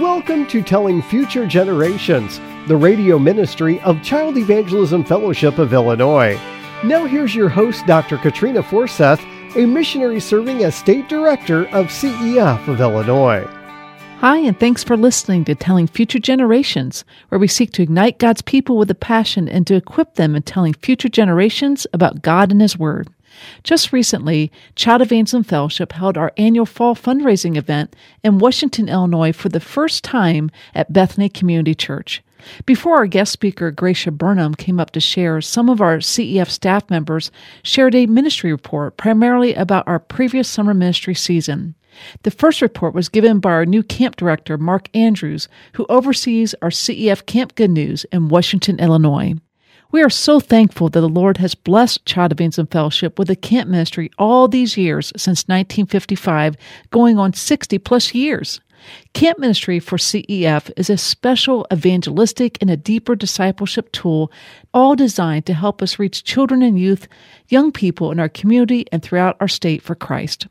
Welcome to Telling Future Generations, the radio ministry of Child Evangelism Fellowship of Illinois. Now, here's your host, Dr. Katrina Forseth, a missionary serving as State Director of CEF of Illinois. Hi, and thanks for listening to Telling Future Generations, where we seek to ignite God's people with a passion and to equip them in telling future generations about God and His Word. Just recently, Child Evangelism Fellowship held our annual fall fundraising event in Washington, Illinois for the first time at Bethany Community Church. Before our guest speaker, Gracia Burnham, came up to share, some of our CEF staff members shared a ministry report primarily about our previous summer ministry season. The first report was given by our new camp director, Mark Andrews, who oversees our CEF Camp Good News in Washington, Illinois. We are so thankful that the Lord has blessed Child Evangelism Fellowship with a camp ministry all these years since 1955, going on 60 plus years. Camp Ministry for CEF is a special evangelistic and a deeper discipleship tool, all designed to help us reach children and youth, young people in our community and throughout our state for Christ.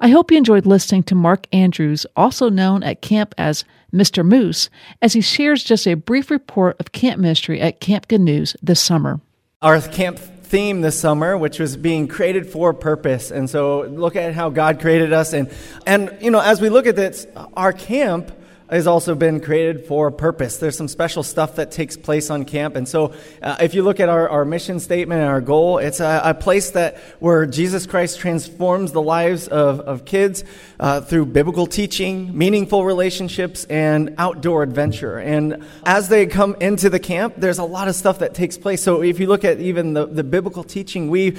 I hope you enjoyed listening to Mark Andrews, also known at camp as Mr. Moose, as he shares just a brief report of camp ministry at Camp Good News this summer. Our camp theme this summer, which was being created for purpose. And so look at how God created us. And, and you know, as we look at this, our camp has also been created for a purpose. There's some special stuff that takes place on camp. And so, uh, if you look at our, our mission statement and our goal, it's a, a, place that where Jesus Christ transforms the lives of, of kids uh, through biblical teaching, meaningful relationships, and outdoor adventure. And as they come into the camp, there's a lot of stuff that takes place. So, if you look at even the, the biblical teaching, we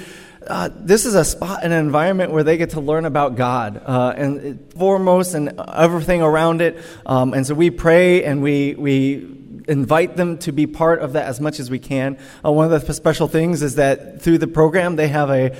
uh, this is a spot, and an environment where they get to learn about God uh, and it, foremost and everything around it. Um, and so we pray and we we invite them to be part of that as much as we can. Uh, one of the special things is that through the program they have a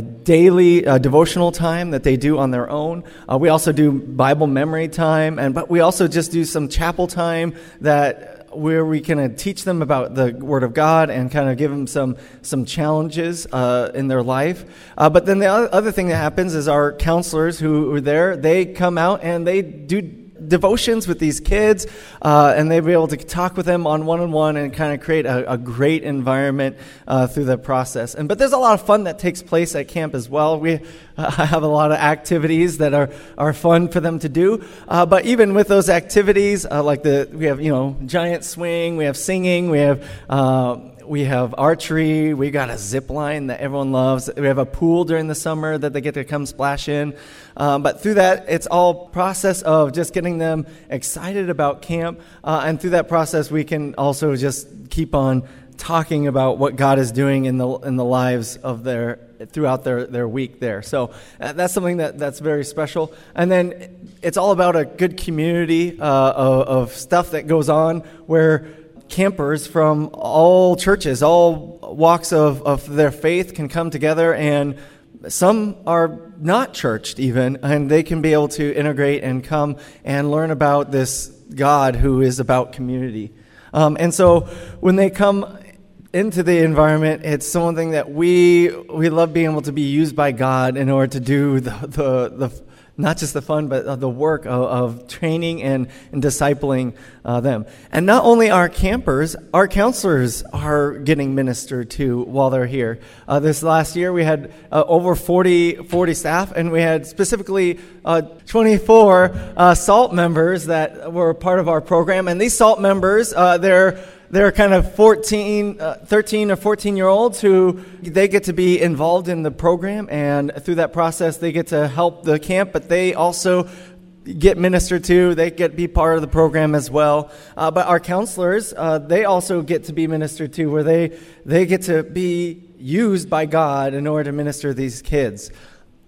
daily uh, devotional time that they do on their own. Uh, we also do Bible memory time, and but we also just do some chapel time that where we can uh, teach them about the Word of God and kind of give them some some challenges uh, in their life. Uh, but then the other thing that happens is our counselors who are there, they come out and they do devotions with these kids, uh, and they'll be able to talk with them on one on one and kind of create a, a great environment uh, through the process. And but there's a lot of fun that takes place at camp as well. We have a lot of activities that are, are fun for them to do. Uh, but even with those activities, uh, like the we have you know giant swing, we have singing, we have uh, we have archery. We got a zip line that everyone loves. We have a pool during the summer that they get to come splash in. Um, but through that, it's all process of just getting them excited about camp. Uh, and through that process, we can also just keep on talking about what God is doing in the in the lives of their throughout their, their week there. So uh, that's something that, that's very special. And then it's all about a good community uh, of, of stuff that goes on where campers from all churches, all walks of, of their faith can come together, and some are not churched even, and they can be able to integrate and come and learn about this God who is about community. Um, and so when they come into the environment, it's something that we we love being able to be used by God in order to do the the, the not just the fun, but the work of, of training and, and discipling uh, them. And not only our campers, our counselors are getting ministered to while they're here. Uh, this last year, we had uh, over 40, 40 staff, and we had specifically uh, 24 uh, SALT members that were part of our program. And these SALT members, uh, they're they're kind of 14, uh, 13 or 14 year olds who they get to be involved in the program, and through that process, they get to help the camp, but they also get ministered to. They get to be part of the program as well. Uh, but our counselors, uh, they also get to be ministered to, where they they get to be used by God in order to minister these kids.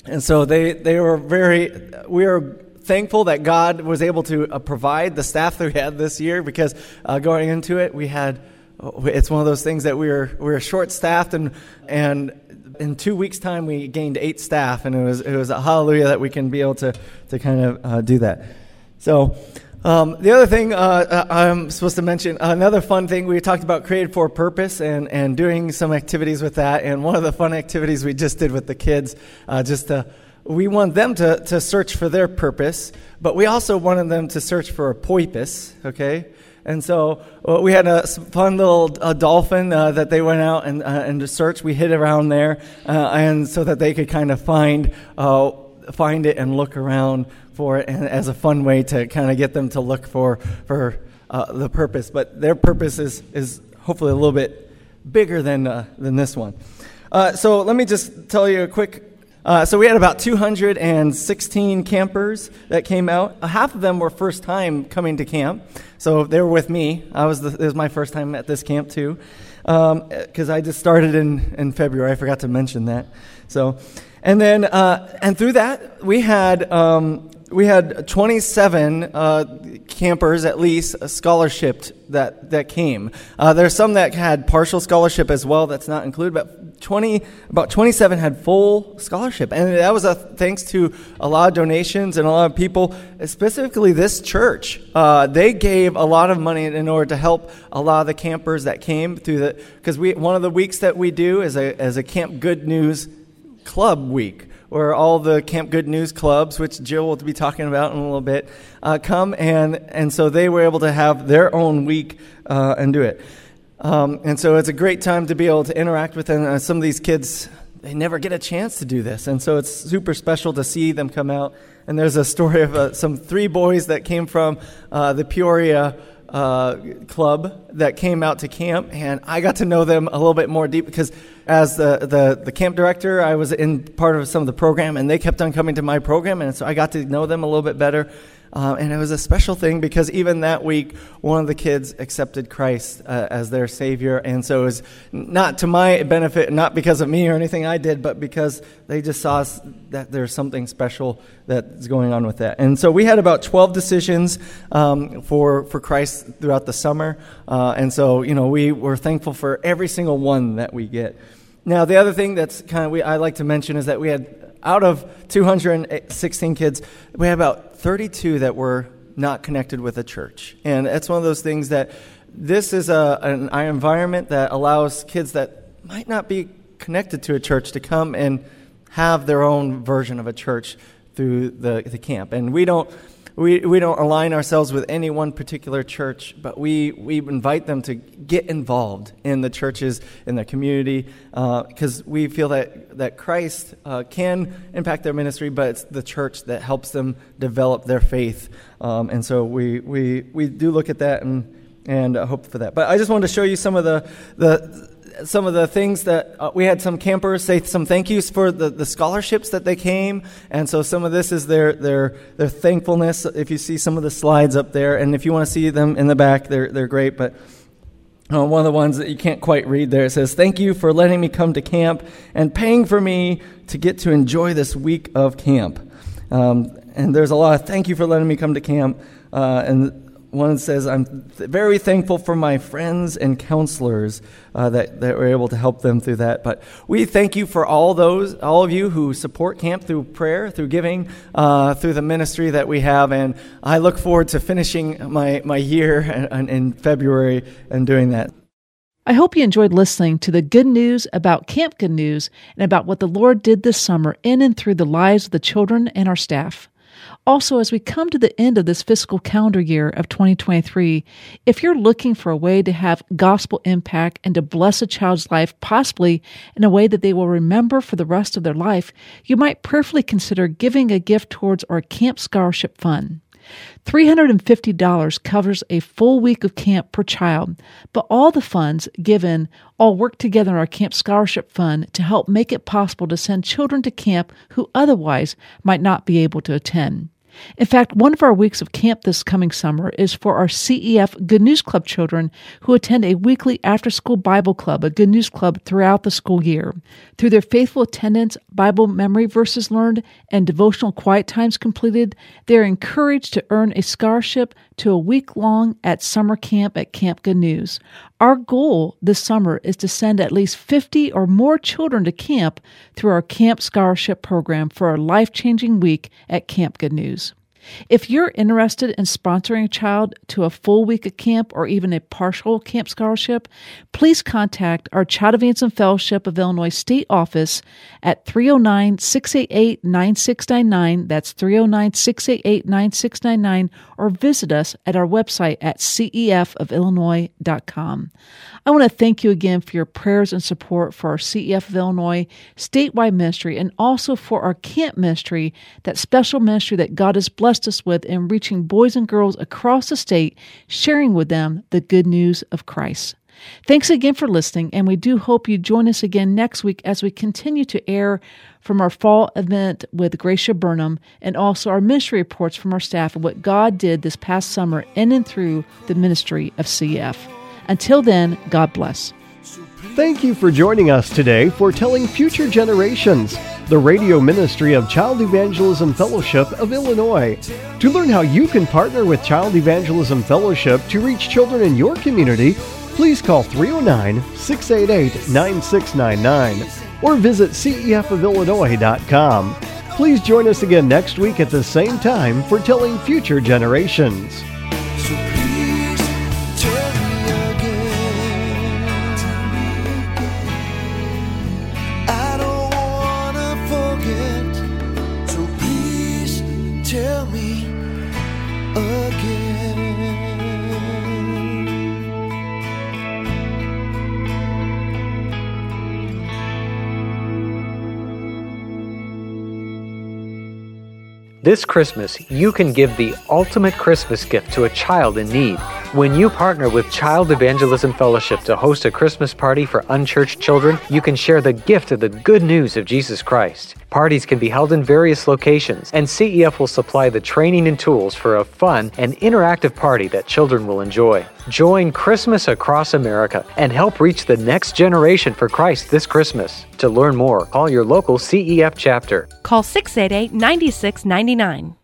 And so they they were very we are thankful that God was able to uh, provide the staff that we had this year because uh, going into it, we had uh, it's one of those things that we were we were short staffed and and in two weeks time we gained eight staff and it was it was a hallelujah that we can be able to to kind of uh, do that. So. Um, the other thing uh, uh, I'm supposed to mention, another fun thing, we talked about created for purpose and, and doing some activities with that. And one of the fun activities we just did with the kids, just to we want them to, to search for their purpose, but we also wanted them to search for a poipus, okay? And so well, we had a fun little dolphin uh, that they went out and, uh, and to search. We hid around there, uh, and so that they could kind of find uh, find it and look around for it, and as a fun way to kind of get them to look for for uh, the purpose. But their purpose is is hopefully a little bit bigger than uh, than this one. so let me just tell you a quick uh, so we had about 216 campers that came out. Half of them were first time coming to camp, so they were with me. I was the, it was my first time at this camp too, because um, I just started in in February. I forgot to mention that. So, and then uh, and through that we had um, we had 27 uh, campers at least scholarshiped that, that came. Uh, there's some that had partial scholarship as well that's not included, but 20, about 27 had full scholarship. And that was a, thanks to a lot of donations and a lot of people, specifically this church. Uh, they gave a lot of money in order to help a lot of the campers that came through the, because we, one of the weeks that we do is a, as a Camp Good News Club Week where all the Camp Good News clubs, which Jill will be talking about in a little bit, uh, come and and so they were able to have their own week uh, and do it. Um, and so it's a great time to be able to interact with them. Uh, some of these kids, they never get a chance to do this, and so it's super special to see them come out. And there's a story of uh, some three boys that came from uh, the Peoria uh, club that came out to camp, and I got to know them a little bit more deep because as the, the, the camp director, I was in part of some of the program, and they kept on coming to my program, and so I got to know them a little bit better. Uh, and it was a special thing because even that week, one of the kids accepted Christ uh, as their Savior. And so it was not to my benefit, not because of me or anything I did, but because they just saw that there's something special that's going on with that. And so we had about 12 decisions um, for, for Christ throughout the summer. Uh, and so, you know, we were thankful for every single one that we get. Now, the other thing that's kind of we, I like to mention is that we had out of 216 kids, we had about 32 that were not connected with a church. And it's one of those things that this is a, an environment that allows kids that might not be connected to a church to come and have their own version of a church through the, the camp. And we don't we, we don't align ourselves with any one particular church, but we, we invite them to get involved in the churches, in the community, because uh, we feel that, that Christ uh, can impact their ministry, but it's the church that helps them develop their faith. Um, and so we, we, we do look at that and, and hope for that. But I just wanted to show you some of the, the some of the things that uh, we had some campers say some thank yous for the, the scholarships that they came. And so some of this is their, their, their thankfulness. If you see some of the slides up there, and if you want to see them in the back, they're, they're great. But uh, one of the ones that you can't quite read there it says, Thank you for letting me come to camp and paying for me to get to enjoy this week of camp. Um, and there's a lot of thank you for letting me come to camp. Uh, and one says, I'm very thankful for my friends and counselors uh, that, that were able to help them through that. But we thank you for all those, all of you who support camp through prayer, through giving, uh, through the ministry that we have. And I look forward to finishing my, my year in, in February and doing that. I hope you enjoyed listening to the good news about Camp Good News and about what the Lord did this summer in and through the lives of the children and our staff. Also, as we come to the end of this fiscal calendar year of 2023, if you're looking for a way to have gospel impact and to bless a child's life, possibly in a way that they will remember for the rest of their life, you might prayerfully consider giving a gift towards our Camp Scholarship Fund. $350 covers a full week of camp per child, but all the funds given all work together in our Camp Scholarship Fund to help make it possible to send children to camp who otherwise might not be able to attend. In fact, one of our weeks of camp this coming summer is for our CEF Good News Club children who attend a weekly after school Bible club, a Good News Club throughout the school year. Through their faithful attendance, Bible memory verses learned, and devotional quiet times completed, they are encouraged to earn a scholarship to a week long at summer camp at Camp Good News. Our goal this summer is to send at least 50 or more children to camp through our Camp Scholarship Program for a life changing week at Camp Good News. If you're interested in sponsoring a child to a full week of camp or even a partial camp scholarship, please contact our Child Evangelism Fellowship of Illinois State Office at 309 688 9699. That's 309 688 9699, or visit us at our website at cefofillinois.com. I want to thank you again for your prayers and support for our CEF of Illinois statewide ministry and also for our camp ministry, that special ministry that God has blessed us with in reaching boys and girls across the state, sharing with them the good news of Christ. Thanks again for listening, and we do hope you join us again next week as we continue to air from our fall event with Gracia Burnham and also our ministry reports from our staff of what God did this past summer in and through the ministry of CF. Until then, God bless. Thank you for joining us today for Telling Future Generations, the radio ministry of Child Evangelism Fellowship of Illinois. To learn how you can partner with Child Evangelism Fellowship to reach children in your community, please call 309 688 9699 or visit cefofillinois.com. Please join us again next week at the same time for Telling Future Generations. This Christmas, you can give the ultimate Christmas gift to a child in need. When you partner with Child Evangelism Fellowship to host a Christmas party for unchurched children, you can share the gift of the good news of Jesus Christ. Parties can be held in various locations, and CEF will supply the training and tools for a fun and interactive party that children will enjoy. Join Christmas Across America and help reach the next generation for Christ this Christmas. To learn more, call your local CEF chapter. Call 688 9699.